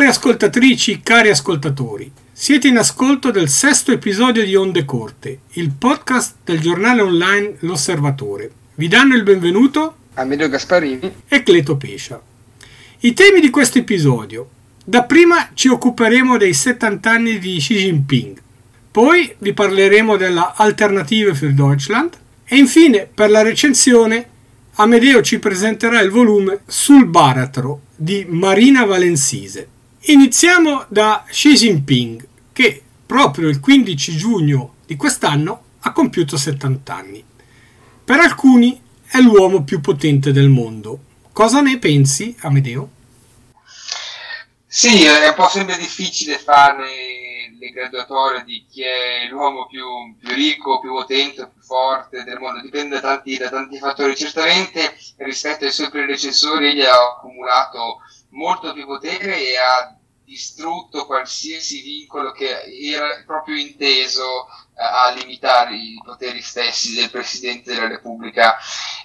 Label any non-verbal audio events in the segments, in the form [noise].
Cari ascoltatrici, cari ascoltatori, siete in ascolto del sesto episodio di Onde Corte, il podcast del giornale online L'Osservatore. Vi danno il benvenuto Amedeo Gasparini e Cleto Pescia. I temi di questo episodio. Dapprima ci occuperemo dei 70 anni di Xi Jinping, poi vi parleremo della Alternative für Deutschland e infine per la recensione Amedeo ci presenterà il volume Sul baratro di Marina Valensise. Iniziamo da Xi Jinping, che proprio il 15 giugno di quest'anno ha compiuto 70 anni. Per alcuni è l'uomo più potente del mondo. Cosa ne pensi, Amedeo? Sì, è un po' sempre difficile fare le graduatorie di chi è l'uomo più, più, ricco, più potente, più forte del mondo, dipende da tanti, da tanti fattori. Certamente rispetto ai suoi predecessori egli ha accumulato molto più potere e ha distrutto qualsiasi vincolo che era proprio inteso eh, a limitare i poteri stessi del Presidente della Repubblica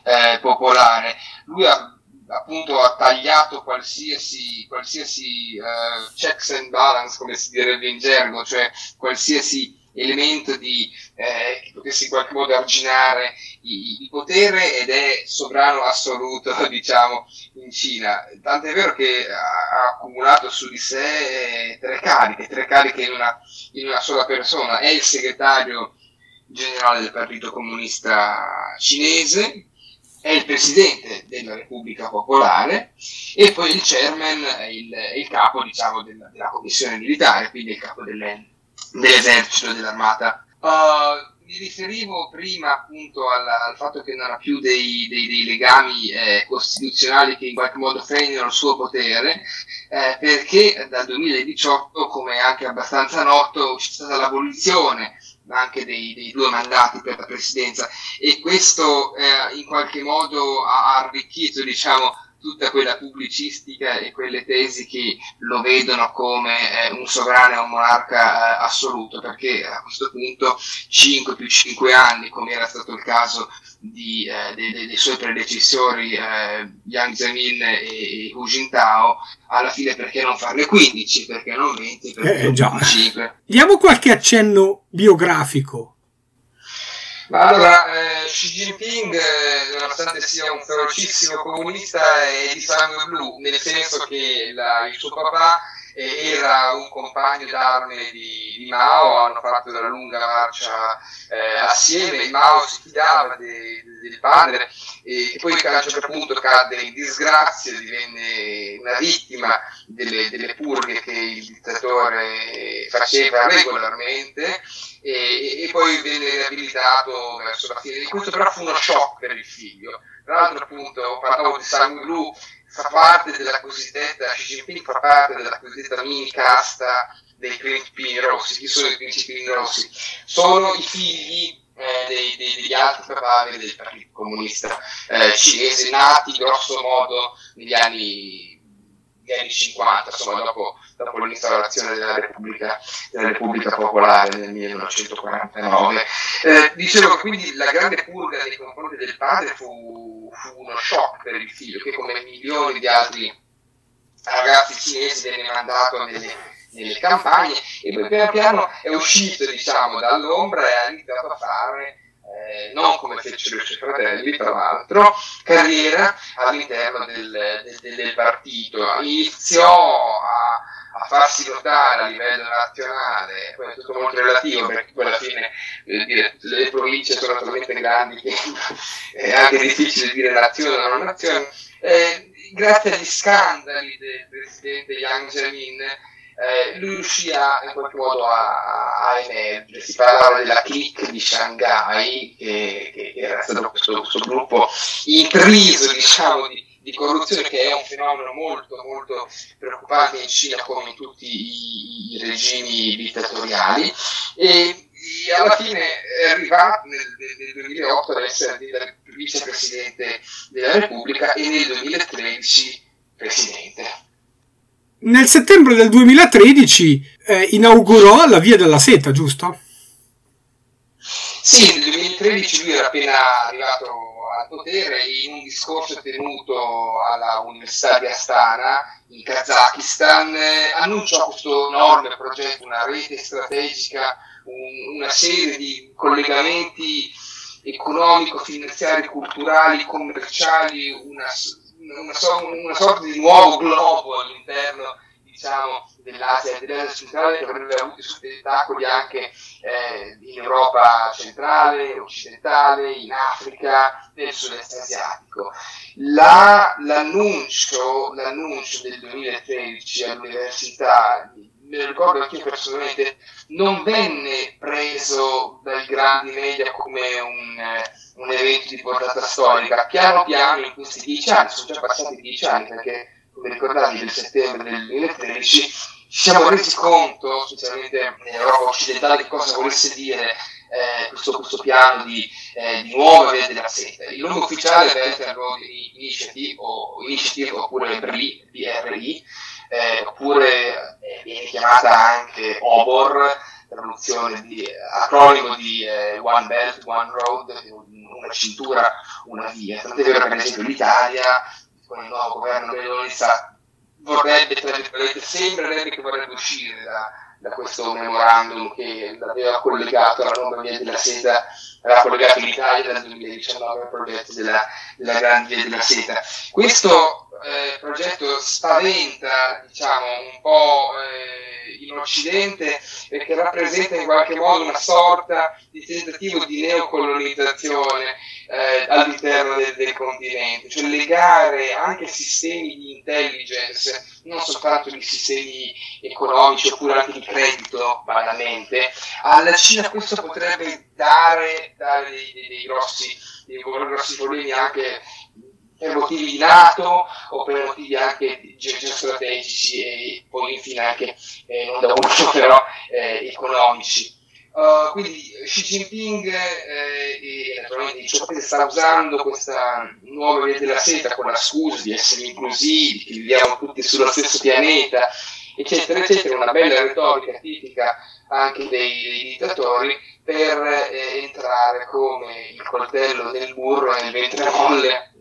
eh, Popolare. Lui ha appunto ha tagliato qualsiasi, qualsiasi uh, checks and balance, come si direbbe in gergo, cioè qualsiasi elemento di, eh, che potesse in qualche modo arginare il, potere ed è sovrano assoluto, [laughs] diciamo, in Cina. Tant'è vero che ha, accumulato su di sé tre cariche, tre cariche in una, in una sola persona. È il segretario generale del Partito Comunista Cinese, è il presidente della Repubblica Popolare e poi il chairman, il, il capo diciamo, della, della, commissione militare, quindi il capo delle, dell'esercito dell'armata. Uh, mi riferivo prima appunto al, al, fatto che non ha più dei, dei, dei legami eh, costituzionali che in qualche modo frenino il suo potere, eh, perché dal 2018, come anche abbastanza noto, c'è stata l'abolizione anche dei, dei, due mandati per la presidenza e questo eh, in qualche modo ha arricchito diciamo, tutta quella pubblicistica e quelle tesi che lo vedono come eh, un sovrano e un monarca eh, assoluto, perché a questo punto 5 più 5 anni, come era stato il caso di, eh, dei, dei, suoi predecessori eh, Yang Zemin e, e Hu Jintao, alla fine perché non farne 15, perché non 20, perché eh, già. 5. Diamo qualche accenno biografico ma allora, eh, Xi Jinping, eh, nonostante sia un ferocissimo comunista, è di sangue blu, nel senso che la, il suo papà era un compagno d'arme di, di, Mao, hanno fatto una lunga marcia eh, assieme, Mao si fidava de, de, del padre e, e poi un certo punto cadde in disgrazia, divenne una vittima delle, delle purghe che il dittatore faceva regolarmente e, e, poi venne riabilitato verso la fine questo, però fu uno shock per il figlio. Tra l'altro, appunto, parlavo di sangue blu, fa parte della cosiddetta, Xi fa parte della cosiddetta mini casta dei principini rossi. Chi sono i principini rossi? Sono i figli eh, dei, dei, degli altri papaveri del Partito Comunista eh, cinese, nati grosso modo negli anni negli anni 50, insomma, dopo, dopo l'instaurazione della Repubblica, della Repubblica, Popolare nel 1949. Eh, dicevo quindi la grande purga nei confronti del padre fu, fu uno shock per il figlio, che come milioni di altri ragazzi cinesi venne mandato nelle, nelle campagne e poi piano piano è uscito diciamo, dall'ombra e ha iniziato a fare eh, non come fecero i suoi fratelli, tra l'altro, carriera all'interno del, del, del partito. Iniziò a, a, farsi notare a livello nazionale, poi è tutto molto relativo perché poi alla fine eh, dire, le province sono talmente grandi che [laughs] è anche difficile dire nazione o non nazione. Eh, grazie agli scandali del presidente Yang Zemin, eh, a, in qualche modo a, a, emergere. Si parlava della clique di Shanghai, che, che era stato questo, questo gruppo intriso diciamo, di, di, corruzione, che è un fenomeno molto, molto preoccupante in Cina, come in tutti i, i regimi dittatoriali. E, e alla fine è arrivato nel, nel 2008 ad essere vicepresidente della Repubblica e nel 2013 presidente. Nel settembre del 2013 eh, inaugurò la Via della Seta, giusto? Sì, nel 2013 lui era appena arrivato al potere in un discorso tenuto alla Università di Astana in Kazakistan eh, annunciò questo enorme progetto, una rete strategica, un, una serie di collegamenti economico-finanziari, culturali, commerciali, una, una, una sorta di nuovo globo all'interno diciamo, dell'Asia dell'Asia centrale che avrebbe avuto i suoi tentacoli anche eh, in Europa centrale, occidentale, in Africa, nel sud-est asiatico. La, l'annuncio, l'annuncio del 2013 all'università me lo ricordo anche personalmente, non venne preso dai grandi media come un, eh, un, evento di portata storica. Piano piano in questi dieci anni, sono già passati dieci anni perché, come ricordavi, nel settembre del 2013 ci siamo resi conto, specialmente nell'Europa occidentale, di cosa volesse dire eh, questo, questo, piano di, eh, di nuova via della seta. Il nome ufficiale è and Road Initiative, o Initiative oppure BRI, BRI eh, oppure eh, viene chiamata anche OBOR, traduzione di acronimo di eh, One Belt, One Road, una cintura, una via. Tant'è vero che per esempio l'Italia, con il nuovo governo dell'Unione, vorrebbe, tra virgolette, sembrerebbe che vorrebbe uscire da, da questo memorandum che l'aveva collegato alla nuova via della seta, aveva collegato l'Italia dal 2019 al progetto della, della grande via della seta. Questo eh, progetto spaventa diciamo, un po' eh, in Occidente perché rappresenta in qualche modo una sorta di tentativo di neocolonizzazione eh, all'interno del, del, continente, cioè legare anche sistemi di intelligence, non soltanto di sistemi economici oppure anche di credito, banalmente, alla Cina questo potrebbe dare, dare dei, dei, dei, grossi, dei grossi problemi anche per motivi di NATO o per motivi anche geostrategici e poi infine anche, eh, non da ultimo [laughs] però, eh, economici. Uh, quindi Xi Jinping eh, e naturalmente il suo paese sta usando questa nuova via della seta con la scusa di essere inclusivi, che viviamo tutti sullo stesso pianeta, eccetera, eccetera, una bella retorica tipica anche dei, dei dittatori per eh, entrare come il coltello nel burro nel ventre molle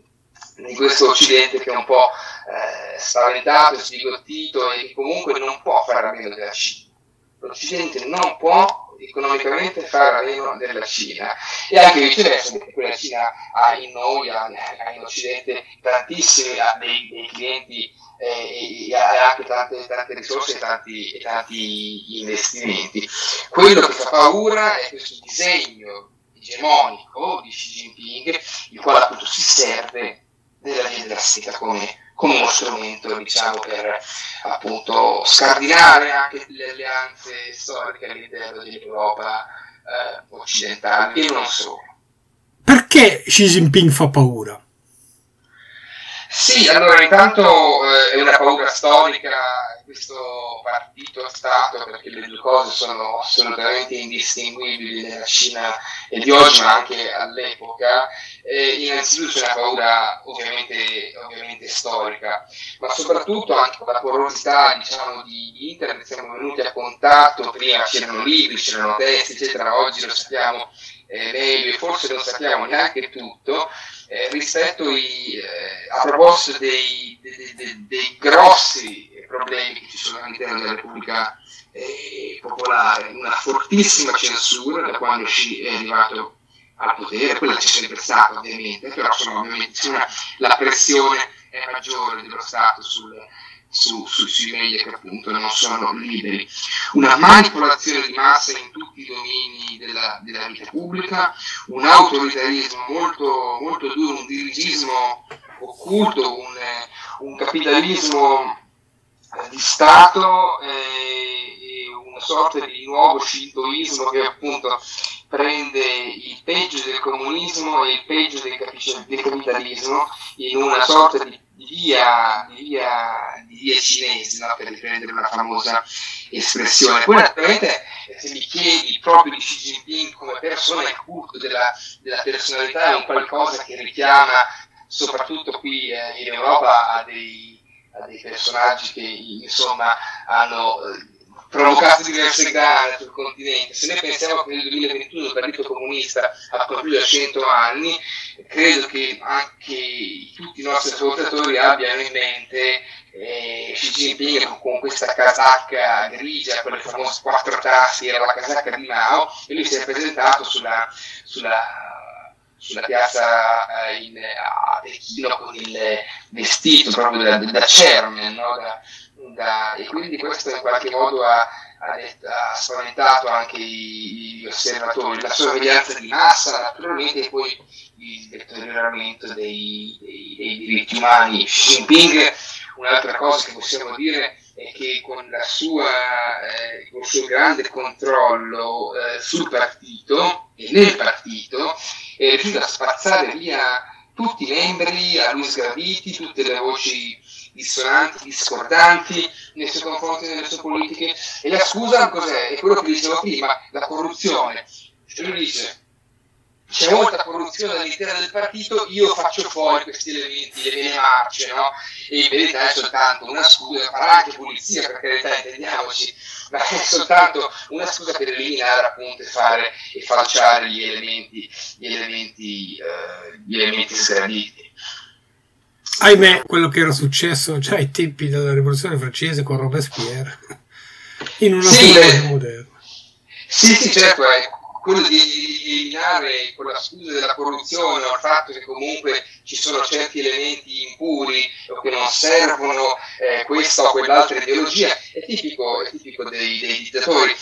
di questo Occidente che è un po' eh, spaventato, sbigottito e che comunque non può fare a meno della Cina. L'Occidente non può economicamente fare a meno della Cina e anche viceversa, perché la Cina ha in noi, ha, ha in Occidente tantissimi ha dei, dei clienti eh, e ha anche tante, tante risorse e tanti, e tanti investimenti. Quello che fa paura è questo disegno egemonico di Xi Jinping, il quale appunto si serve della via della seta come, come uno strumento diciamo, per appunto scardinare anche le alleanze storiche all'interno dell'Europa eh, occidentale e non solo. Perché Xi Jinping fa paura? Sì, allora intanto è una paura storica questo partito-stato perché le due cose sono assolutamente indistinguibili nella Cina e di oggi ma anche all'epoca. Eh, innanzitutto c'è una paura ovviamente, ovviamente, storica, ma soprattutto anche con la porosità diciamo, di internet siamo venuti a contatto, prima c'erano libri, c'erano testi, eccetera, oggi lo sappiamo eh, meglio e forse non sappiamo neanche tutto, eh, rispetto i, eh, a proposito dei, dei, dei, dei, grossi problemi che ci sono all'interno della Repubblica eh, Popolare, una fortissima censura da quando Xi è arrivato al potere, quella c'è sempre stata ovviamente, però insomma, ovviamente la pressione è maggiore dello Stato sulle, su, su, sui media che appunto non sono liberi. Una manipolazione di massa in tutti i domini della, della vita pubblica, un autoritarismo molto, molto duro, un dirigismo occulto, un, un capitalismo eh, di Stato e, e una sorta di nuovo shintoismo che appunto prende il peggio del comunismo e il peggio del, capitalismo in una sorta di via, via, via cinese, no? per riprendere una famosa espressione. Poi naturalmente se mi chiedi proprio di Xi Jinping come persona, il culto della, della personalità è un qualcosa che richiama soprattutto qui eh, in Europa a dei, a dei, personaggi che insomma hanno... Eh, provocato diverse gare sul continente. Se noi pensiamo che nel 2021 il Partito Comunista ha compiuto 100 anni, credo che anche tutti i nostri ascoltatori abbiano in mente eh, Xi Jinping con questa casacca grigia, con le famose quattro tasti, era la casacca di Mao, e lui si è presentato sulla, sulla, sulla piazza eh, in, a Pechino con il vestito proprio da, da chairman, no? da, da, e quindi questo in qualche modo ha, ha, ha spaventato anche gli osservatori, la sorveglianza di massa naturalmente e poi il deterioramento dei, dei, dei diritti umani. Xi Jinping, un'altra cosa che possiamo dire è che con, sua, eh, il suo grande controllo eh, sul partito e nel partito è riuscito a spazzare via tutti i membri a lui sgraditi, tutte le voci dissonanti, discordanti nei suoi confronti delle sue politiche. E la scusa cos'è? È quello che dicevo prima, la corruzione. Cioè lui dice c'è molta corruzione all'interno del partito, io faccio fuori questi elementi, le vene marce, no? E in verità è soltanto una scusa, farà anche pulizia, per carità, intendiamoci, ma è soltanto una scusa per eliminare appunto e fare e falciare gli elementi, gli elementi, eh, gli elementi sgraditi. Ahimè, quello che era successo già ai tempi della rivoluzione francese con Robespierre, in una sì, moderna. Sì, sì, certo, è quello di eliminare con la scusa della corruzione o il fatto che comunque ci sono certi elementi impuri o che non servono eh, questa o quell'altra ideologia, è tipico, è tipico dei, dei dittatori.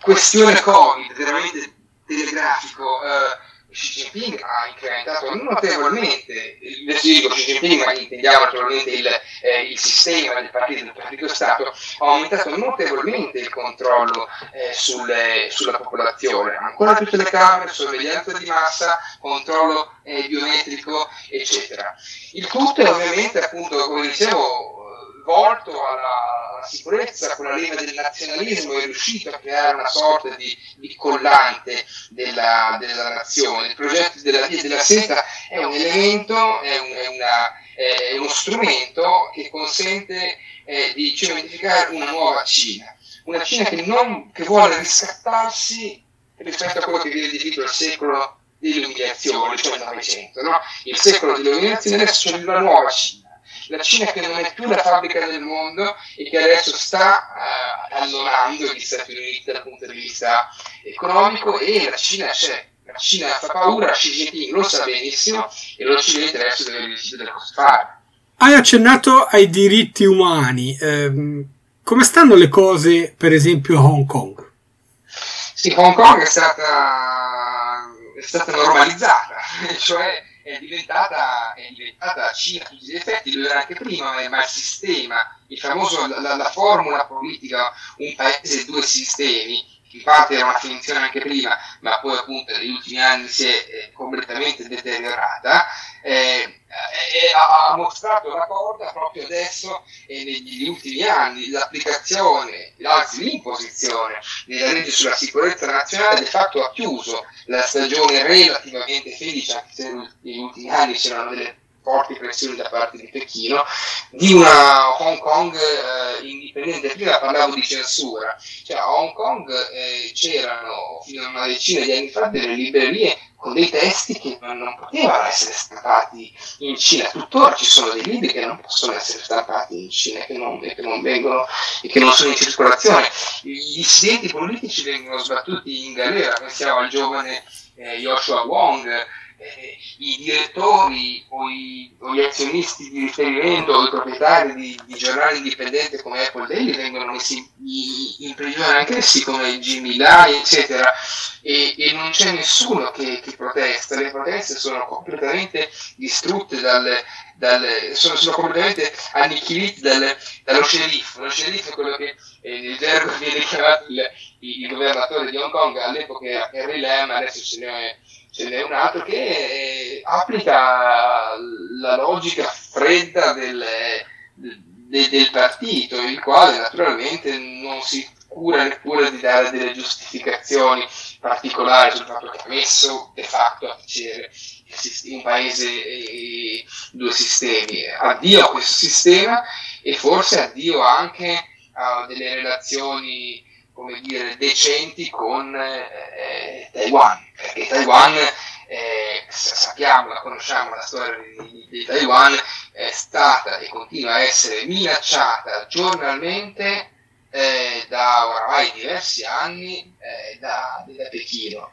Questione Covid, veramente telegrafico. Eh, Xi Jinping ha incrementato notevolmente, adesso dico Xi Jinping, ma intendiamo naturalmente il, eh, il sistema del partito, del partito Stato, ha aumentato notevolmente il controllo eh, sulle, sulla popolazione, ancora più telecamere, sorveglianza di massa, controllo eh, biometrico, eccetera. Il tutto è ovviamente, appunto, come dicevo, volto alla, alla, sicurezza con la leva del nazionalismo è riuscito a creare una sorta di, di collante della, della, nazione. Il progetto della via della seta è un elemento, è, un, è, una, è uno strumento che consente eh, di cementificare una nuova Cina, una Cina che, non, che vuole riscattarsi rispetto a quello che viene definito il secolo dell'umiliazione, cioè il Novecento. No? Il secolo dell'umiliazione c'è una nuova Cina la Cina che non è più la fabbrica del mondo e che adesso sta uh, allonando gli Stati Uniti dal punto di vista economico e la Cina c'è. La Cina fa paura, Xi Jinping lo sa benissimo e l'Occidente adesso deve decidere cosa fare. Hai accennato ai diritti umani. Eh, come stanno le cose, per esempio, a Hong Kong? Sì, Hong Kong è stata, è stata normalizzata, [laughs] cioè è diventata, è diventata Cina a tutti gli effetti, lo era anche prima, ma il sistema, il famoso, la, la formula politica, un paese, due sistemi, in parte era una finzione anche prima, ma poi appunto negli ultimi anni si è eh, completamente deteriorata, eh, ha mostrato la corda proprio adesso e negli ultimi anni l'applicazione, anzi l'imposizione della legge sulla sicurezza nazionale di fatto ha chiuso la stagione relativamente felice, anche se negli ultimi anni c'erano delle forti pressioni da parte di Pechino, di una Hong Kong eh, indipendente. Prima parlavo di censura, cioè a Hong Kong eh, c'erano fino a una decina di anni fa delle librerie con dei testi che non potevano essere stampati in Cina. Tuttora ci sono dei libri che non possono essere stampati in Cina che non, che non, vengono, e che non sono in circolazione. I dissidenti politici vengono sbattuti in galera, pensiamo al giovane eh, Joshua Wong, eh, i direttori o, i, o, gli azionisti di riferimento o i proprietari di, di giornali indipendenti come Apple Daily vengono messi in, prigione anch'essi come Jimmy Lai eccetera. E, e non c'è nessuno che, che, protesta. Le proteste sono completamente distrutte dalle, dalle sono, sono, completamente annichilite dalle, dallo sceriffo. Lo sceriffo è quello che eh, nel gergo viene chiamato il, il, governatore di Hong Kong all'epoca era Henry Lam adesso ce n'è ce n'è un altro che eh, applica la logica fredda del, del, del, partito, il quale naturalmente non si cura neppure di dare delle giustificazioni particolari sul fatto che ha messo de facto a piacere un paese e due sistemi. Addio a questo sistema e forse addio anche a delle relazioni come dire, decenti con eh, Taiwan, perché Taiwan, eh, sappiamo, la conosciamo la storia di, di, Taiwan, è stata e continua a essere minacciata giornalmente eh, da oramai diversi anni eh, da, da, Pechino,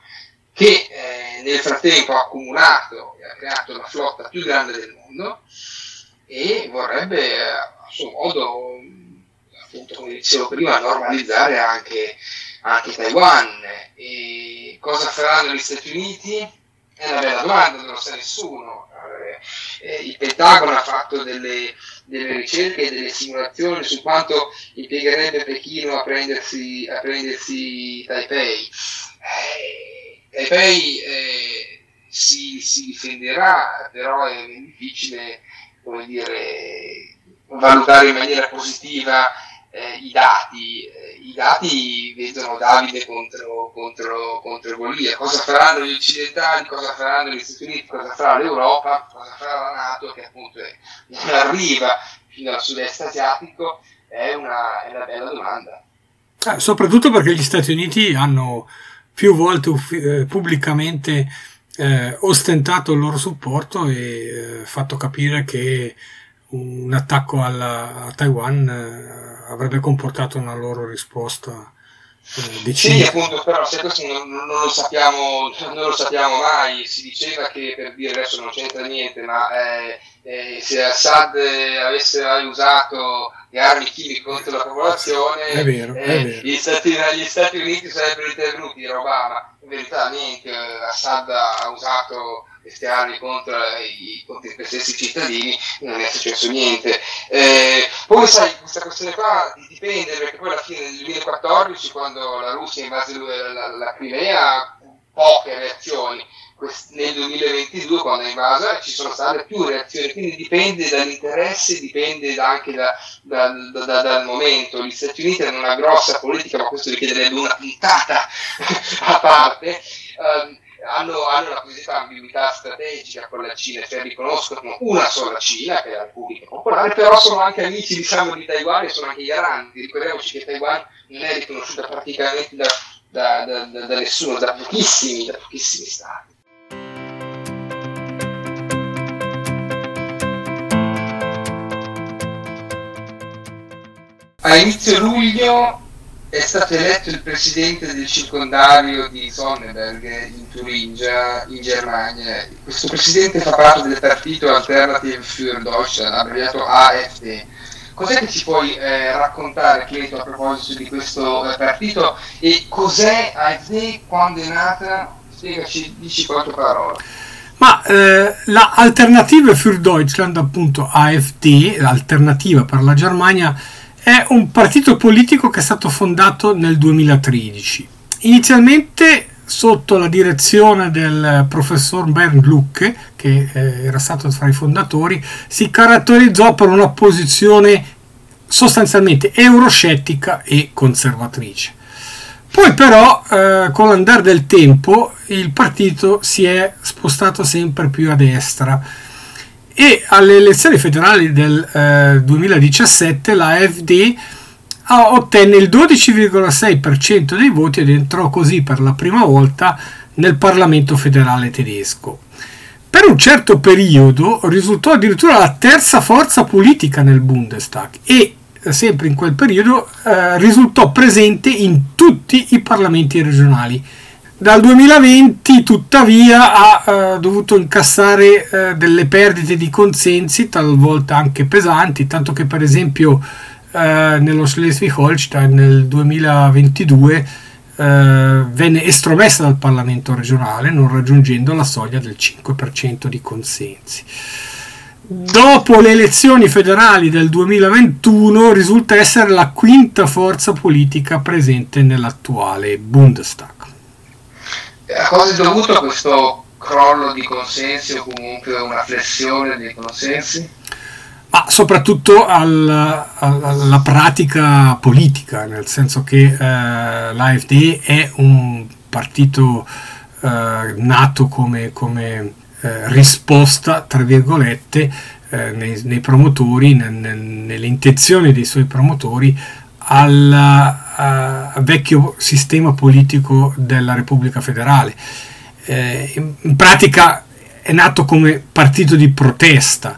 che eh, nel frattempo ha accumulato e ha creato la flotta più grande del mondo e vorrebbe eh, a suo modo appunto come dicevo prima, normalizzare anche, anche Taiwan. E cosa faranno gli Stati Uniti? È una bella domanda, non lo sa nessuno. Eh, il Pentagono ha fatto delle, delle, ricerche e delle simulazioni su quanto impiegherebbe Pechino a prendersi, a prendersi Taipei. Eh, Taipei eh, si, si, difenderà, però è difficile dire, valutare in maniera positiva eh, i dati, eh, i dati vedono Davide contro, contro, contro Golia, cosa faranno gli occidentali, cosa faranno gli Stati Uniti, cosa farà l'Europa, cosa farà la Nato che appunto non arriva fino al sud-est asiatico, è una, è una bella domanda. Eh, soprattutto perché gli Stati Uniti hanno più volte eh, pubblicamente eh, ostentato il loro supporto e eh, fatto capire che un attacco alla, a Taiwan eh, avrebbe comportato una loro risposta eh, decisa. Sì, appunto, però se questo non, non, lo sappiamo, non lo sappiamo mai, si diceva che per dire adesso non c'entra niente, ma eh, eh, se Assad avesse mai usato le armi chimiche contro la popolazione, è vero, è eh, vero. Gli, Stati, gli, Stati, Uniti sarebbero intervenuti, era Obama. In verità niente, Assad ha usato queste armi contro, i, contro i stessi cittadini, non è successo niente. Eh, poi sai, questa questione qua dipende, perché poi alla fine del 2014, quando la Russia invase la, la, la Crimea, poche reazioni nel 2022 quando è invasa ci sono state più reazioni, quindi dipende dall'interesse, dipende anche da, da, da, dal momento. Gli Stati Uniti hanno una grossa politica, ma questo richiederebbe una puntata [laughs] a parte. Um, hanno, hanno una cosiddetta ambiguità strategica con la Cina, cioè riconoscono una sola Cina, che è la Repubblica Popolare, però sono anche amici diciamo, di Taiwan e sono anche garanti. Ricordiamoci che Taiwan non è riconosciuta praticamente da, da, da, da, nessuno, da pochissimi, da pochissimi stati. A inizio luglio è stato eletto il presidente del circondario di Sonneberg in Turingia, in Germania. Questo presidente fa parte del partito Alternative für Deutschland, abbreviato AFD. Cos'è che ci puoi eh, raccontare, Cleto, a proposito di questo eh, partito e cos'è AFD, quando è nata? Spiegaci, dici quattro parole. Ma eh, la Alternative für Deutschland, appunto AFD, l'alternativa per la Germania, è un partito politico che è stato fondato nel 2013. Inizialmente sotto la direzione del professor Bernd Lucke, che eh, era stato tra i fondatori, si caratterizzò per una posizione sostanzialmente euroscettica e conservatrice. Poi però eh, con l'andare del tempo il partito si è spostato sempre più a destra e alle elezioni federali del eh, 2017 la AfD ottenne il 12,6% dei voti ed entrò così per la prima volta nel Parlamento federale tedesco. Per un certo periodo risultò addirittura la terza forza politica nel Bundestag e eh, sempre in quel periodo eh, risultò presente in tutti i parlamenti regionali dal 2020 tuttavia ha eh, dovuto incassare eh, delle perdite di consensi, talvolta anche pesanti, tanto che per esempio eh, nello Schleswig-Holstein nel 2022 eh, venne estromessa dal Parlamento regionale non raggiungendo la soglia del 5% di consensi. Dopo le elezioni federali del 2021 risulta essere la quinta forza politica presente nell'attuale Bundestag a cosa è dovuto questo crollo di consensi o comunque una flessione dei consensi? Ma soprattutto al, alla pratica politica, nel senso che eh, l'AFD è un partito eh, nato come, come eh, risposta, tra virgolette, eh, nei, nei, promotori, nel, nel, nelle intenzioni dei suoi promotori uh, vecchio sistema politico della Repubblica Federale. Eh, in, in pratica è nato come partito di protesta.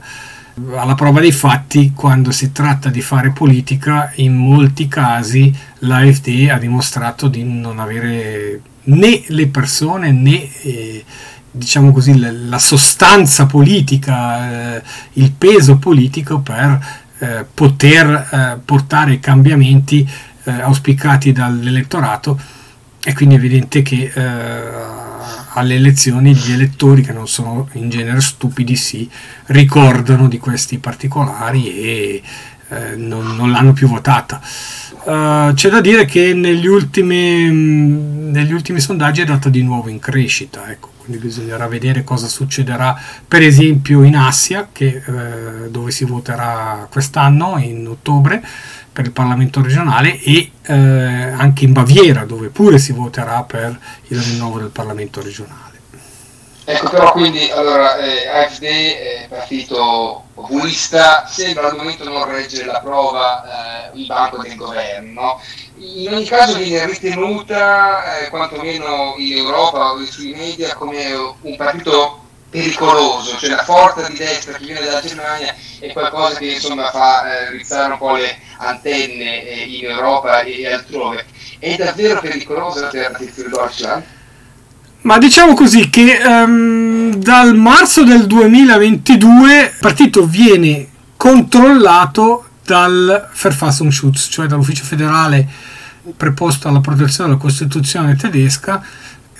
Alla prova dei fatti, quando si tratta di fare politica, in molti casi l'AFD ha dimostrato di non avere né le persone né eh, diciamo così la, la sostanza politica, eh, il peso politico per eh, poter eh, portare cambiamenti eh, auspicati dall'elettorato è quindi evidente che eh, alle elezioni gli elettori che non sono in genere stupidi si ricordano di questi particolari e eh, non, non, l'hanno più votata. Uh, c'è da dire che negli ultimi, negli ultimi sondaggi è data di nuovo in crescita, ecco, quindi bisognerà vedere cosa succederà per esempio in Assia, che, eh, dove si voterà quest'anno in ottobre per il Parlamento regionale e eh, anche in Baviera dove pure si voterà per il rinnovo del Parlamento regionale. Ecco però quindi allora eh, AFD, eh, partito populista, sembra al momento non reggere la prova eh, il banco del governo. In ogni caso viene ritenuta, eh, quantomeno in Europa o sui media, come un partito pericoloso, cioè la forza di destra che viene dalla Germania è qualcosa che insomma fa eh, rizzare un po' le antenne eh, in Europa e altrove. È davvero pericolosa l'alternativa Deutschland? Ma diciamo così che um, dal marzo del 2022 il partito viene controllato dal Verfassungsschutz, cioè dall'ufficio federale preposto alla protezione della Costituzione tedesca,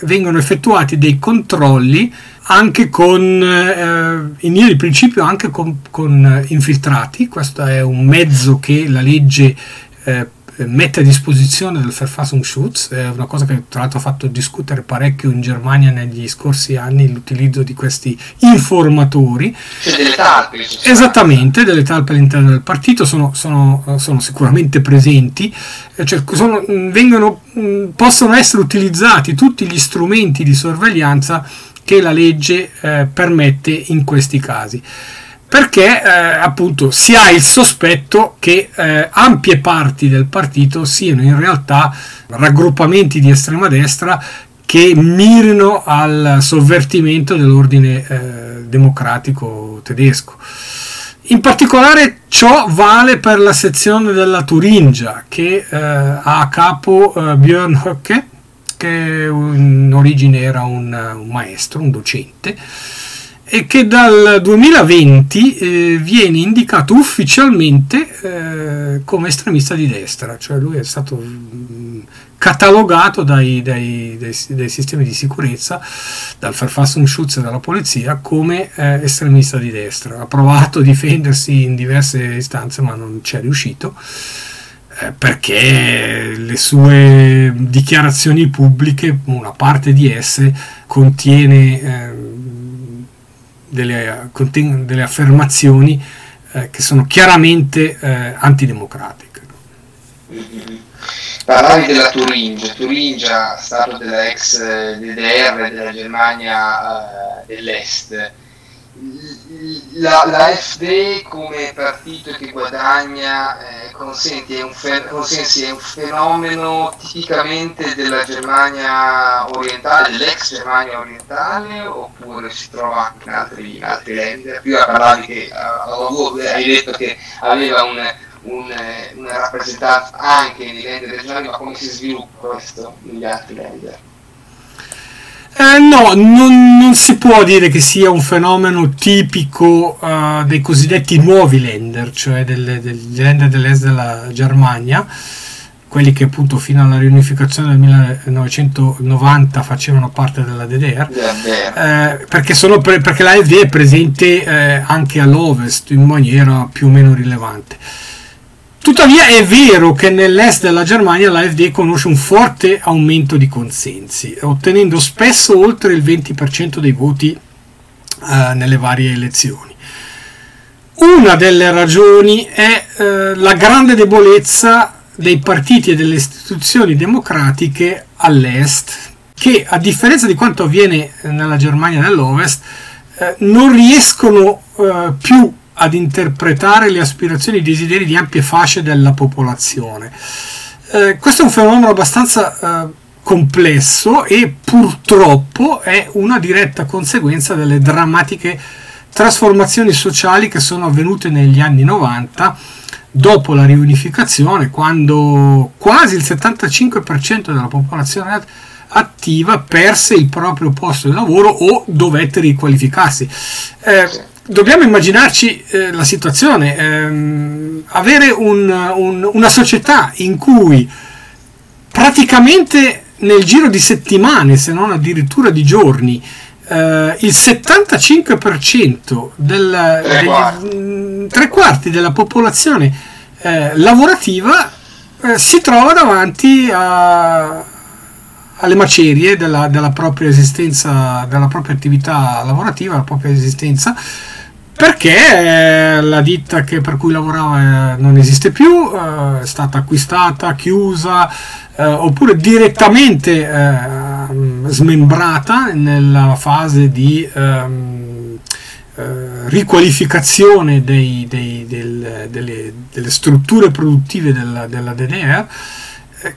vengono effettuati dei controlli anche con, eh, in linea di principio, anche con, con, infiltrati. Questo è un mezzo che la legge eh, mette a disposizione del Verfassungsschutz, è una cosa che tra l'altro ha fatto discutere parecchio in Germania negli scorsi anni l'utilizzo di questi informatori. Cioè delle talpe. Esattamente, delle talpe all'interno del partito sono, sono, sono sicuramente presenti, eh, cioè sono, vengono, possono essere utilizzati tutti gli strumenti di sorveglianza che la legge eh, permette in questi casi perché eh, appunto si ha il sospetto che eh, ampie parti del partito siano in realtà raggruppamenti di estrema destra che mirino al sovvertimento dell'ordine eh, democratico tedesco. In particolare ciò vale per la sezione della Turingia che eh, ha a capo eh, Björn Höcke che in origine era un, un maestro, un docente e che dal 2020 eh, viene indicato ufficialmente eh, come estremista di destra, cioè lui è stato mm, catalogato dai, dai, dai, dai, sistemi di sicurezza, dal Verfassungsschutz e dalla polizia come eh, estremista di destra. Ha provato a difendersi in diverse istanze ma non ci è riuscito perché le sue dichiarazioni pubbliche, una parte di esse contiene ehm, delle, delle affermazioni eh, che sono chiaramente eh, antidemocratiche. Mm-hmm. Parlavi della Turingia, Turingia, stato della ex DDR della Germania eh, dell'Est la, la FD come partito che guadagna eh, consensi, è un fe- consensi è un fenomeno tipicamente della Germania orientale, dell'ex Germania orientale, oppure si trova anche in altri, in altri lender? Prima parlavi che uh, hai detto che aveva un, un, una rappresentanza anche nei lender regionali, ma come si sviluppa questo negli altri lender? Eh, no, non, non, si può dire che sia un fenomeno tipico uh, dei cosiddetti nuovi lender, cioè delle, degli lender dell'est della Germania, quelli che appunto fino alla riunificazione del 1990 facevano parte della DDR, eh, perché, pre- perché l'AFD è presente eh, anche all'ovest in maniera più o meno rilevante. Tuttavia è vero che nell'est della Germania l'AfD conosce un forte aumento di consensi, ottenendo spesso oltre il 20% dei voti eh, nelle varie elezioni. Una delle ragioni è eh, la grande debolezza dei partiti e delle istituzioni democratiche all'est, che a differenza di quanto avviene nella Germania nell'ovest, eh, non riescono eh, più ad interpretare le aspirazioni e i desideri di ampie fasce della popolazione. Eh, questo è un fenomeno abbastanza eh, complesso e purtroppo è una diretta conseguenza delle drammatiche trasformazioni sociali che sono avvenute negli anni 90 dopo la riunificazione, quando quasi il 75% della popolazione attiva perse il proprio posto di lavoro o dovette riqualificarsi. Eh, dobbiamo immaginarci eh, la situazione, ehm, avere un, un, una società in cui praticamente nel giro di settimane, se non addirittura di giorni, eh, il 75% del, tre, quarti. Degli, tre quarti della popolazione eh, lavorativa eh, si trova davanti a, alle macerie della, della, propria esistenza, della propria attività lavorativa, la propria esistenza, perché la ditta per cui lavorava eh, non esiste più, eh, è stata acquistata, chiusa, eh, oppure direttamente smembrata nella fase di ehm, riqualificazione dei, dei, del, delle, delle, strutture produttive della, della DDR eh,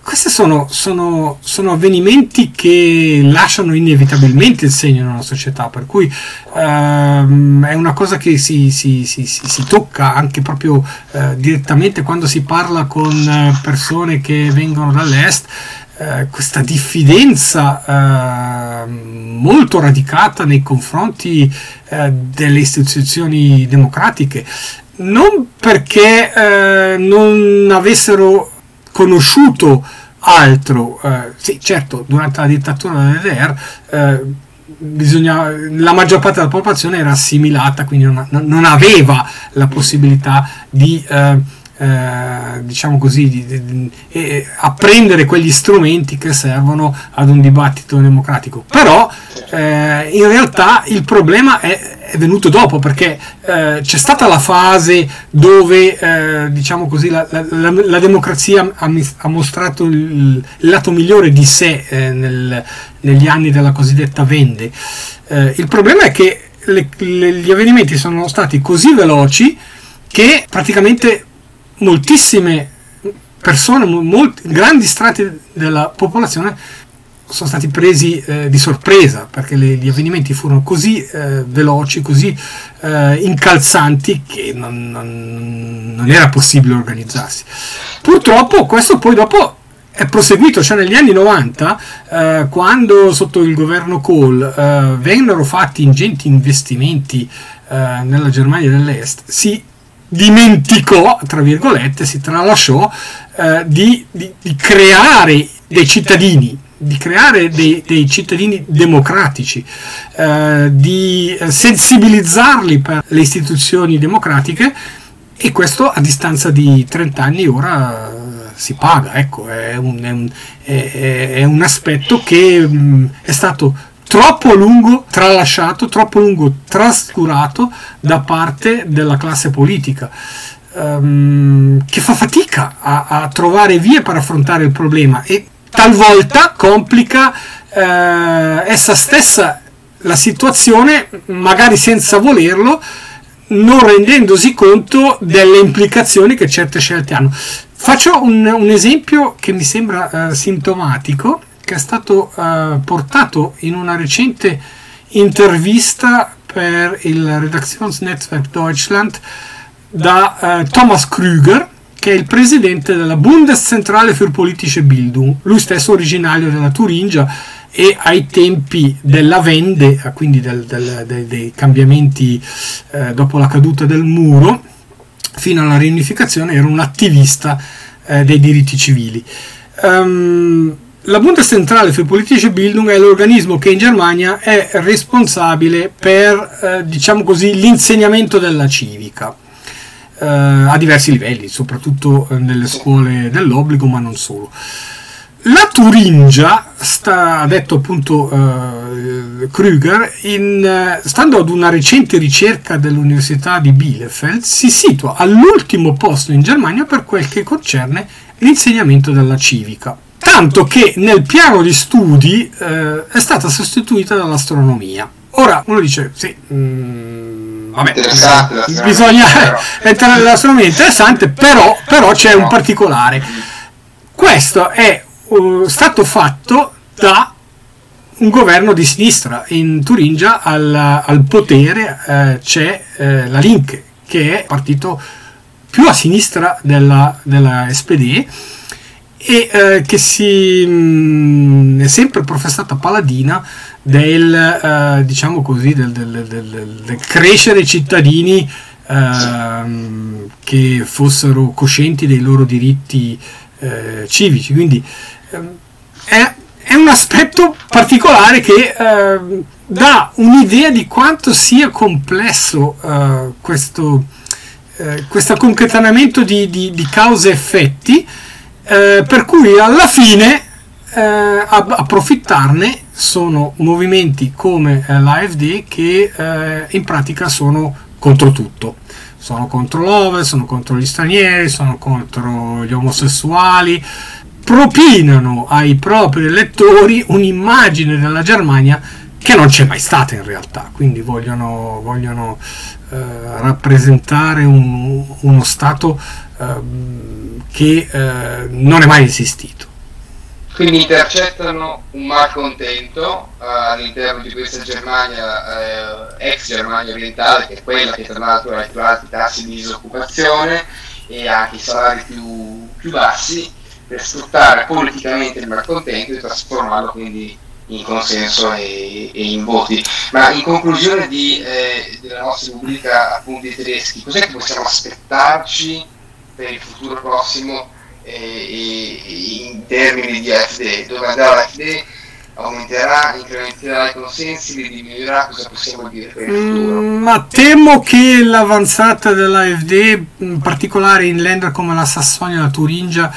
questi sono, sono, sono, avvenimenti che lasciano inevitabilmente il segno una società, per cui ehm, è una cosa che si, si, si, si tocca anche proprio eh, direttamente quando si parla con eh, persone che vengono dall'est. Eh, questa diffidenza eh, molto radicata nei confronti eh, delle istituzioni democratiche, non perché non avessero conosciuto altro. Eh, sì, certo, durante la dittatura della DDR eh, la maggior parte della popolazione era assimilata, quindi non, non aveva la possibilità di... Eh, eh, diciamo così, di, di, di, eh, apprendere quegli strumenti che servono ad un dibattito democratico. Però eh, in realtà il problema è, è venuto dopo perché eh, c'è stata la fase dove eh, diciamo così, la, la, la, democrazia ha, ha, mostrato il, il, lato migliore di sé eh, nel, negli anni della cosiddetta vende. il problema è che le, le, gli avvenimenti sono stati così veloci che praticamente moltissime persone, molti, grandi strati della popolazione sono stati presi eh, di sorpresa perché le, gli avvenimenti furono così eh, veloci, così eh, incalzanti che non, non, non, era possibile organizzarsi. Purtroppo questo poi dopo è proseguito, cioè negli anni 90, eh, quando sotto il governo Kohl eh, vennero fatti ingenti investimenti eh, nella Germania dell'Est, si dimenticò, tra virgolette, si tralasciò di, di, di, creare dei cittadini, di creare dei, dei cittadini democratici, eh, di sensibilizzarli per le istituzioni democratiche e questo a distanza di 30 anni ora si paga, ecco, è un, è un, è, è un aspetto che mh, è stato troppo lungo tralasciato, troppo lungo trascurato da parte della classe politica. Um, che fa fatica a, a, trovare vie per affrontare il problema e talvolta complica eh, essa stessa la situazione, magari senza volerlo, non rendendosi conto delle implicazioni che certe scelte hanno. Faccio un, un esempio che mi sembra eh, sintomatico che è stato uh, portato in una recente intervista per il Redaktionsnetzwerk Deutschland da uh, Thomas Krüger, che è il presidente della Bundeszentrale für politische Bildung, lui stesso originario della Turingia e ai tempi della Wende, eh, quindi del, del, dei, dei, cambiamenti eh, dopo la caduta del muro, fino alla riunificazione era un attivista eh, dei diritti civili. Um, la Bundeszentrale für politische Bildung è l'organismo che in Germania è responsabile per, eh, diciamo così, l'insegnamento della civica eh, a diversi livelli, soprattutto eh, nelle scuole dell'obbligo, ma non solo. La Turingia, sta, ha detto appunto uh, Krüger, in, uh, stando ad una recente ricerca dell'Università di Bielefeld, si situa all'ultimo posto in Germania per quel che concerne l'insegnamento della civica tanto che nel piano di studi eh, è stata sostituita dall'astronomia. Ora uno dice, sì, mh, mm, vabbè, eh, bisogna entrare [laughs] nella sua mente interessante, però, però c'è un particolare. Questo è uh, stato fatto da un governo di sinistra. In Turingia al, al potere eh, c'è eh, la Link, che è il partito più a sinistra della, della SPD e eh, che si mh, mm, è sempre professata paladina del, eh, diciamo così, del, del, del, crescere cittadini eh, che fossero coscienti dei loro diritti eh, civici. Quindi ehm, è, è, un aspetto particolare che ehm, dà un'idea di quanto sia complesso eh, questo, questo concatenamento di, di, di cause e effetti. Per cui alla fine approfittarne sono movimenti come eh, l'AFD che eh, in pratica sono contro tutto. Sono contro l'Ove, sono contro gli stranieri, sono contro gli omosessuali, propinano ai propri elettori un'immagine della Germania che non c'è mai stata in realtà, quindi vogliono, vogliono eh, rappresentare un, uno Stato eh, che eh, non è mai esistito. Quindi intercettano un malcontento uh, all'interno di questa Germania, eh, ex Germania orientale, che è quella che tra l'altro ha i più alti tassi di disoccupazione e anche i salari più, più bassi, per sfruttare politicamente il malcontento e trasformarlo quindi in consenso e, e in voti. Ma in conclusione di, eh, della nostra rubrica appunti tedeschi, cos'è che possiamo aspettarci per il futuro prossimo? Eh, in termini di AFD, dove andrà l'AFD aumenterà, incrementerà i consensi, li diminuirà, cosa possiamo dire per il futuro? Mm, ma temo che l'avanzata dell'AFD, in particolare in länder come la Sassonia e la Turingia,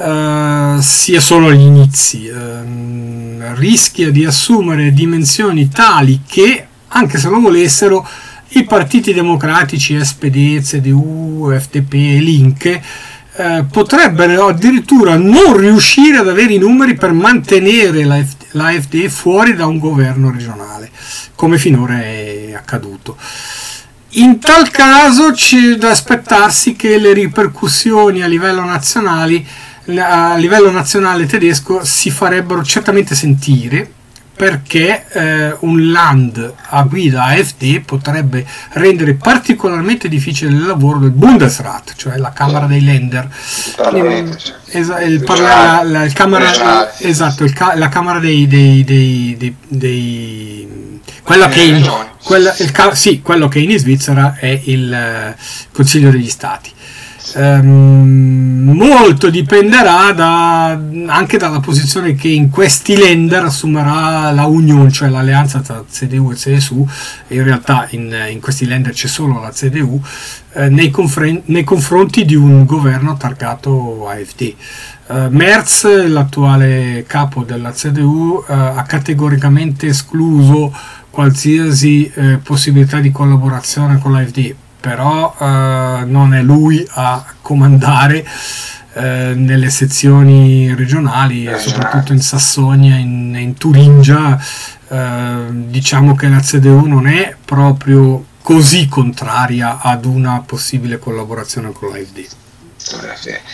Uh, sia solo agli inizi, uh, rischia di assumere dimensioni tali che, anche se lo volessero, i partiti democratici SPD, CDU, FDP e Linke eh, potrebbero addirittura non riuscire ad avere i numeri per mantenere l'AFD fuori da un governo regionale, come finora è accaduto. In tal caso c'è da aspettarsi che le ripercussioni a livello, a livello nazionale tedesco si farebbero certamente sentire perché eh, un land a guida AfD potrebbe rendere particolarmente difficile il lavoro del Bundesrat, cioè la Camera dei Länder. esatto, la Camera dei, dei, dei, dei quella che in, quella, il, sì, quello che in Svizzera è il eh, Consiglio degli Stati. Um, molto dipenderà da, anche dalla posizione che in questi lender assumerà la Union, cioè l'alleanza tra CDU e CSU. In realtà in, in questi lender c'è solo la CDU eh, nei, confren- nei, confronti di un governo targato AFD. Uh, Merz, l'attuale capo della CDU, uh, ha categoricamente escluso qualsiasi uh, possibilità di collaborazione con l'AFD però eh, non è lui a comandare eh, nelle sezioni regionali, eh, soprattutto in Sassonia, in, in Turingia. Eh, diciamo che la CDU non è proprio così contraria ad una possibile collaborazione con l'AFD.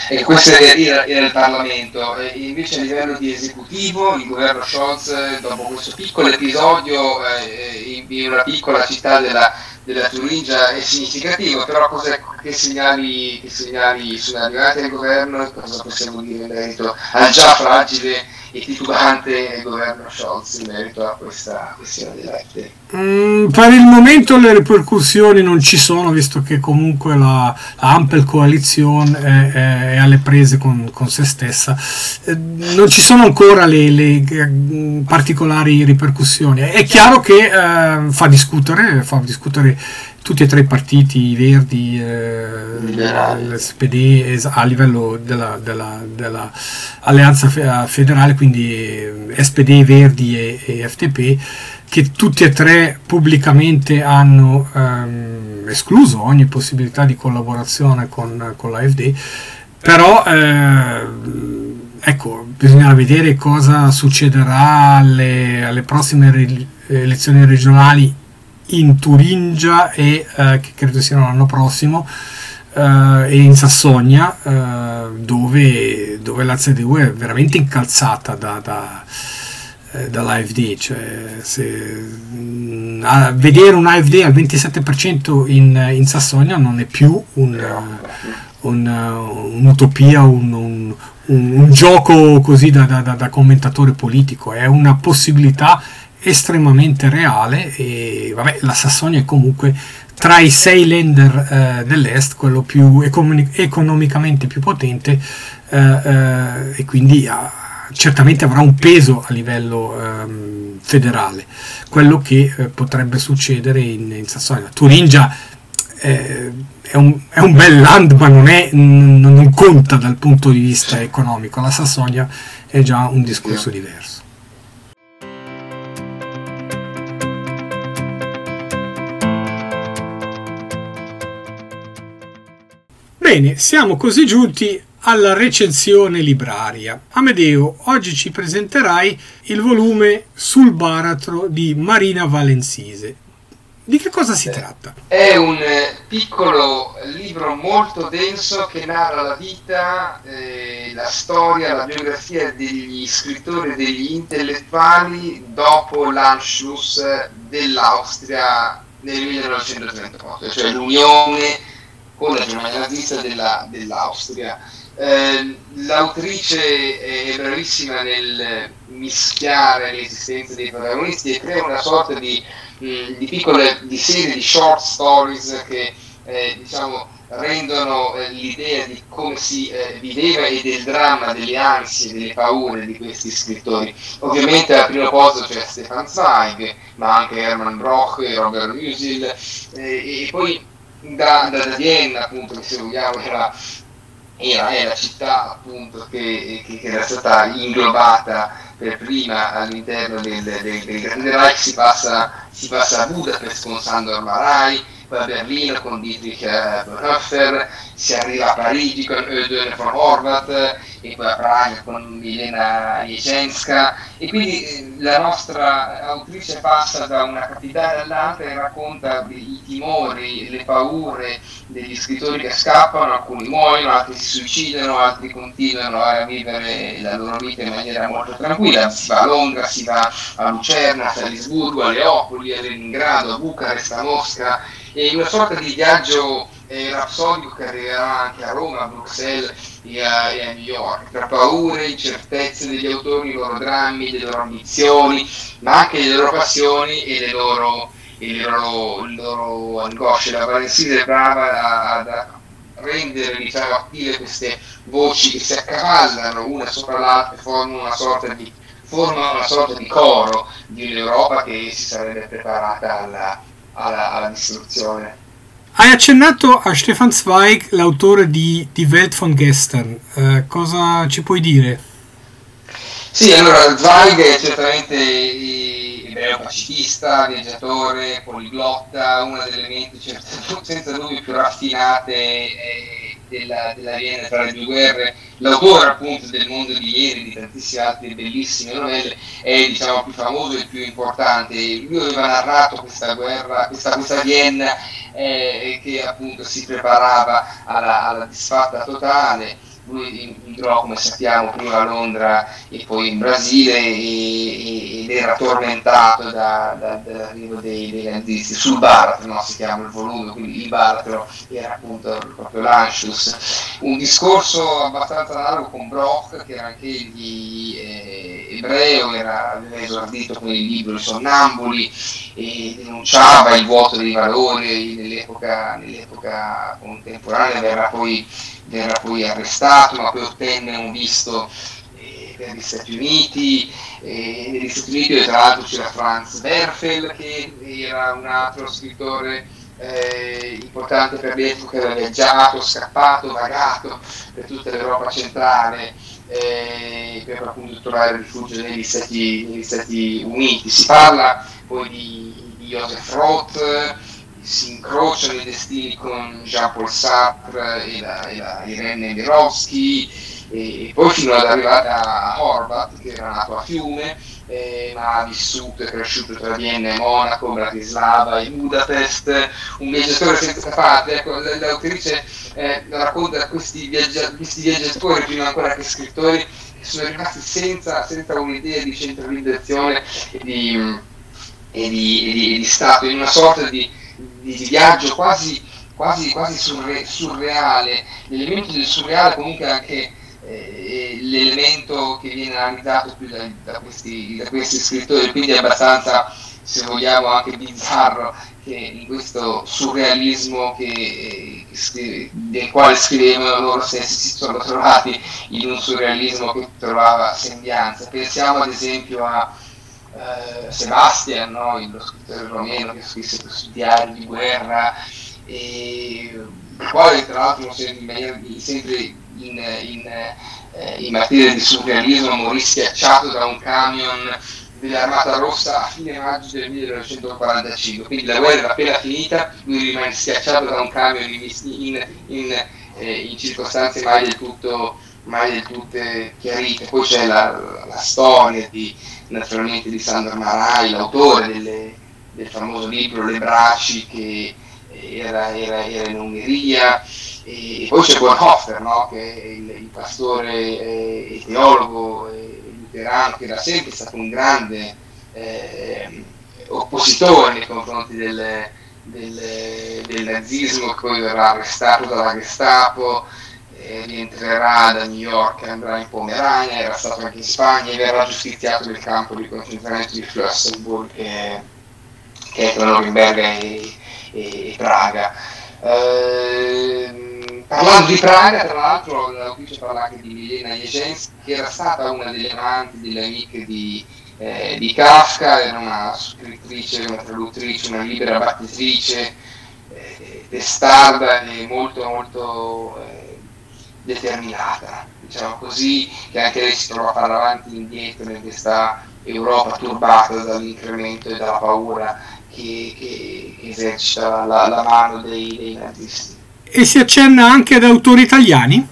E questo era il Parlamento, e invece a livello di esecutivo il governo Scholz dopo questo piccolo episodio eh, in una piccola città della, della Turingia è significativo, però che segnali, che segnali sono arrivati al governo cosa possiamo dire in merito al già fragile e titubante governo Scholz in merito a questa questione dell'FD? Mm, per il momento le ripercussioni non ci sono, visto che comunque la, la Ampel Coalizione è, è, alle prese con, con se stessa. Eh, non ci sono ancora le, le eh, particolari ripercussioni. È chiaro che eh, fa discutere, fa discutere tutti e tre i partiti verdi, eh, l'SPD a livello della, della, della, alleanza federale, quindi eh, SPD, Verdi e, e, FTP, che tutti e tre pubblicamente hanno ehm, escluso ogni possibilità di collaborazione con, con l'AFD, però eh, ecco, bisogna vedere cosa succederà alle, alle prossime elezioni regionali in Turingia e eh, che credo sia l'anno prossimo eh, e in Sassonia eh, dove, dove, la CDU è veramente incalzata da, da eh, dall'AFD, cioè se, mm, vedere un AFD al 27% in, in, Sassonia non è più un, un, un'utopia, un, un, un, gioco così da, da, da, commentatore politico, è una possibilità estremamente reale e vabbè, la Sassonia è comunque tra i sei lender eh, dell'est quello più econ- economicamente più potente eh, eh, e quindi ha, certamente avrà un peso a livello ehm, federale quello che eh, potrebbe succedere in, in Sassonia. Turingia eh, è un, è un, bel land ma non, è, n- non conta dal punto di vista economico. La Sassonia è già un discorso diverso Bene, siamo così giunti alla recensione libraria. Amedeo, oggi ci presenterai il volume Sul baratro di Marina Valensise. Di che cosa si tratta? È un eh, piccolo libro molto denso che narra la vita, eh, la storia, la biografia degli scrittori e degli intellettuali dopo l'Anschluss dell'Austria nel 1938, cioè l'unione con la Germania nazista della, dell'Austria. Eh, l'autrice è bravissima nel mischiare l'esistenza dei protagonisti e crea una sorta di, mh, di piccole di serie di short stories che eh, diciamo, rendono eh, l'idea di come si eh, viveva e del dramma, delle ansie, delle paure di questi scrittori. Ovviamente al primo posto c'è Stefan Zweig, ma anche Hermann Broch Robert Musil, eh, e poi da, da, Vienna, appunto, che se vogliamo era, era, è la città appunto che, che, che, era stata inglobata per prima all'interno del, del, del Grande Reich, si passa, si passa a Budapest con Sandor Marai, poi a Berlino con Dietrich Bonhoeffer, si arriva a Parigi con Eugen von Horvath e poi a Praga con Milena Jesenska e quindi eh, la nostra autrice passa da una capitale all'altra e racconta i timori, le paure degli scrittori che scappano, alcuni muoiono, altri si suicidano, altri continuano a vivere la loro vita in maniera molto tranquilla, si va a Londra, si va a Lucerna, a Salisburgo, a Leopoli, a Leningrado, a Bucarest, a Mosca e una sorta di viaggio eh, rapsodico che arriverà anche a Roma, a Bruxelles e a, e a, New York, tra paure, incertezze degli autori, i loro drammi, le loro ambizioni, ma anche le loro passioni e le loro, e le loro, le loro angosce. La Valenside è brava ad rendere diciamo, attive queste voci che si accavallano una sopra l'altra e formano una sorta di formano una sorta di coro di un'Europa che si sarebbe preparata alla, alla, alla distruzione. Hai accennato a Stefan Zweig, l'autore di Die Welt von Gestern. Eh, cosa ci puoi dire? Sì, allora Zweig è certamente ebreo pacifista, viaggiatore, poliglotta, una delle menti senza dubbio più raffinate eh, della, della Vienna tra le due guerre, l'autore appunto del mondo di ieri, di tantissime altre bellissime novelle, è diciamo più famoso e più importante. Lui aveva narrato questa guerra, questa, questa Vienna eh, che appunto si preparava alla, alla disfatta totale lui migrò come sappiamo prima a Londra e poi in Brasile e, ed era tormentato da, da, dall'arrivo dei, nazisti sul baratro, no? si chiama il volume, quindi il baratro era appunto proprio l'Anschluss. Un discorso abbastanza analogo con Brock che era anche egli eh, ebreo, era, aveva esordito con il libro I Sonnambuli e denunciava il vuoto dei valori nell'epoca, nell'epoca contemporanea, verrà poi verrà poi arrestato, ma poi ottenne un visto eh, per gli Stati Uniti, e negli Stati Uniti tra l'altro c'era Franz Werfel che era un altro scrittore eh, importante per l'epoca, aveva viaggiato, scappato, vagato per tutta l'Europa centrale eh, per appunto trovare rifugio negli Stati, negli Stati Uniti. Si parla poi di, di Joseph Roth, si incrociano i destini con Jean-Paul Sartre e la, e la Irene Mirovsky e poi fino ad arrivare a Horvath, che era nato a Fiume, eh, ma ha vissuto e cresciuto tra Vienna e Monaco, Bratislava e Budapest, un viaggiatore senza patria. Ecco, l'autrice eh, racconta questi, viaggia- questi viaggiatori, prima ancora che scrittori, sono rimasti senza, senza un'idea di centralizzazione e di, e di, e di, e di Stato, in una sorta di, di viaggio quasi, quasi, quasi surre, surreale. L'elemento del surreale comunque anche eh, l'elemento che viene analizzato più da, da, questi, da, questi, scrittori, quindi è abbastanza, se vogliamo, anche bizzarro che in questo surrealismo che, che, del quale scrivevano loro stessi si sono trovati in un surrealismo che trovava sembianza. Pensiamo ad esempio a eh, Sebastian, no? lo scrittore romeno che scrisse questi diari di guerra, e poi tra l'altro sempre in, in, eh, in materia di surrealismo morì schiacciato da un camion dell'Armata Rossa a fine maggio del 1945, quindi la guerra era appena finita, lui rimane schiacciato da un camion in, in, eh, in circostanze mai del tutto mai del tutto chiarite. Poi c'è la, la storia di, naturalmente di Sandro Marai, l'autore delle, del famoso libro Le Bracci che era, era, era in Ungheria, e poi c'è Bonhoeffer, no? che è il, il pastore e teologo e luterano, che da sempre stato un grande eh, oppositore nei confronti del, del, del, nazismo, che poi verrà arrestato dalla Gestapo, eh, rientrerà da New York, andrà in Pomerania, era stato anche in Spagna e verrà giustiziato nel campo di concentramento di Flossenburg, che, che è tra Norimberga e, e, e Praga. Eh, Parlando di Praga, tra l'altro, l'autrice parla anche di Milena Jesens, che era stata una delle amanti, delle amiche di, eh, di Kafka, era una scrittrice, una traduttrice, una libera battitrice, eh, testarda e molto, molto eh, determinata, diciamo così, che anche lei si trova a fare avanti e indietro in questa Europa turbata dall'incremento e dalla paura che, che, che esercita la, la mano dei, dei nazisti e si accenna anche ad autori italiani?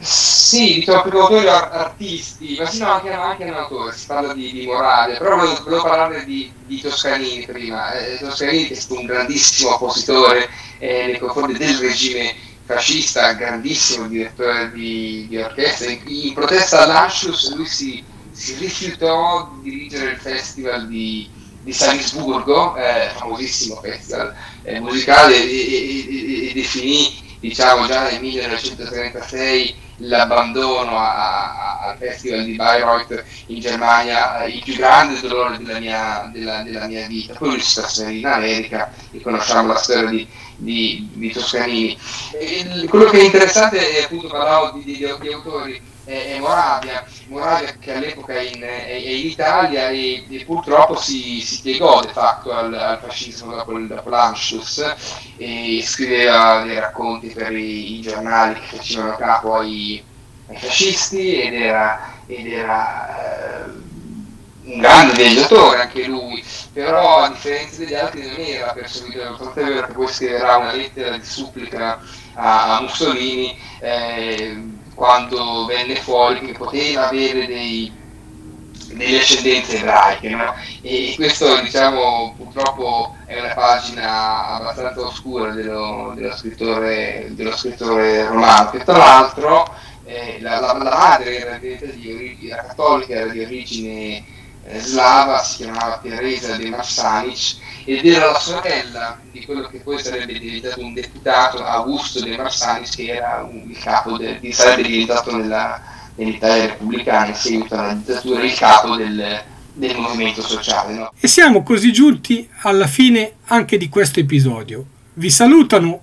Sì, diciamo più autori artisti, ma sì, no, anche, anche un autore, si parla di, di morale, però volevo, volevo parlare di, di, Toscanini prima. Eh, Toscanini è stato un grandissimo oppositore eh, nei confronti del regime fascista, grandissimo direttore di, di orchestra. In, protesta all'Anschluss lui si, si, rifiutò di dirigere il festival di, di Salisburgo, eh, famosissimo festival eh, musicale, e, e, e, definì diciamo, già nel 1936 l'abbandono al festival di Bayreuth in Germania eh, il più grande dolore della mia, della, della mia vita. Poi lui si trasferì in America e conosciamo la storia di, di, di Toscanini. E, quello che è interessante è appunto parlavo di, di, di autori è, Moravia, Moravia che all'epoca è in, è, in Italia e, e, purtroppo si, si piegò de facto al, al fascismo dopo, dopo l'Anschluss e scriveva dei racconti per i, i giornali che facevano capo ai, ai fascisti ed era, ed era eh, un grande viaggiatore anche lui, però a differenza degli altri non era perseguito, tant'è vero che poi scriverà una lettera di supplica a, a Mussolini. Eh, quando venne fuori che poteva avere dei, delle ascendenze ebraiche no? e questo diciamo purtroppo è una pagina abbastanza oscura dello, dello, scrittore, dello scrittore, romano che tra l'altro eh, la, la, la, madre era, di origine, era cattolica era di origine slava si chiamava Teresa de Marsanic ed era la sorella di quello che poi sarebbe diventato un deputato Augusto de Marsanis che era un, il capo del, sarebbe diventato nella, nell'Italia repubblicana in seguito alla dittatura il capo del, del movimento sociale. No? E siamo così giunti alla fine anche di questo episodio. Vi salutano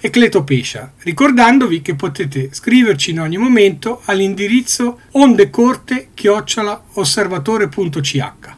e Cleto Pescia, ricordandovi che potete scriverci in ogni momento all'indirizzo ondecorte-osservatore.ch.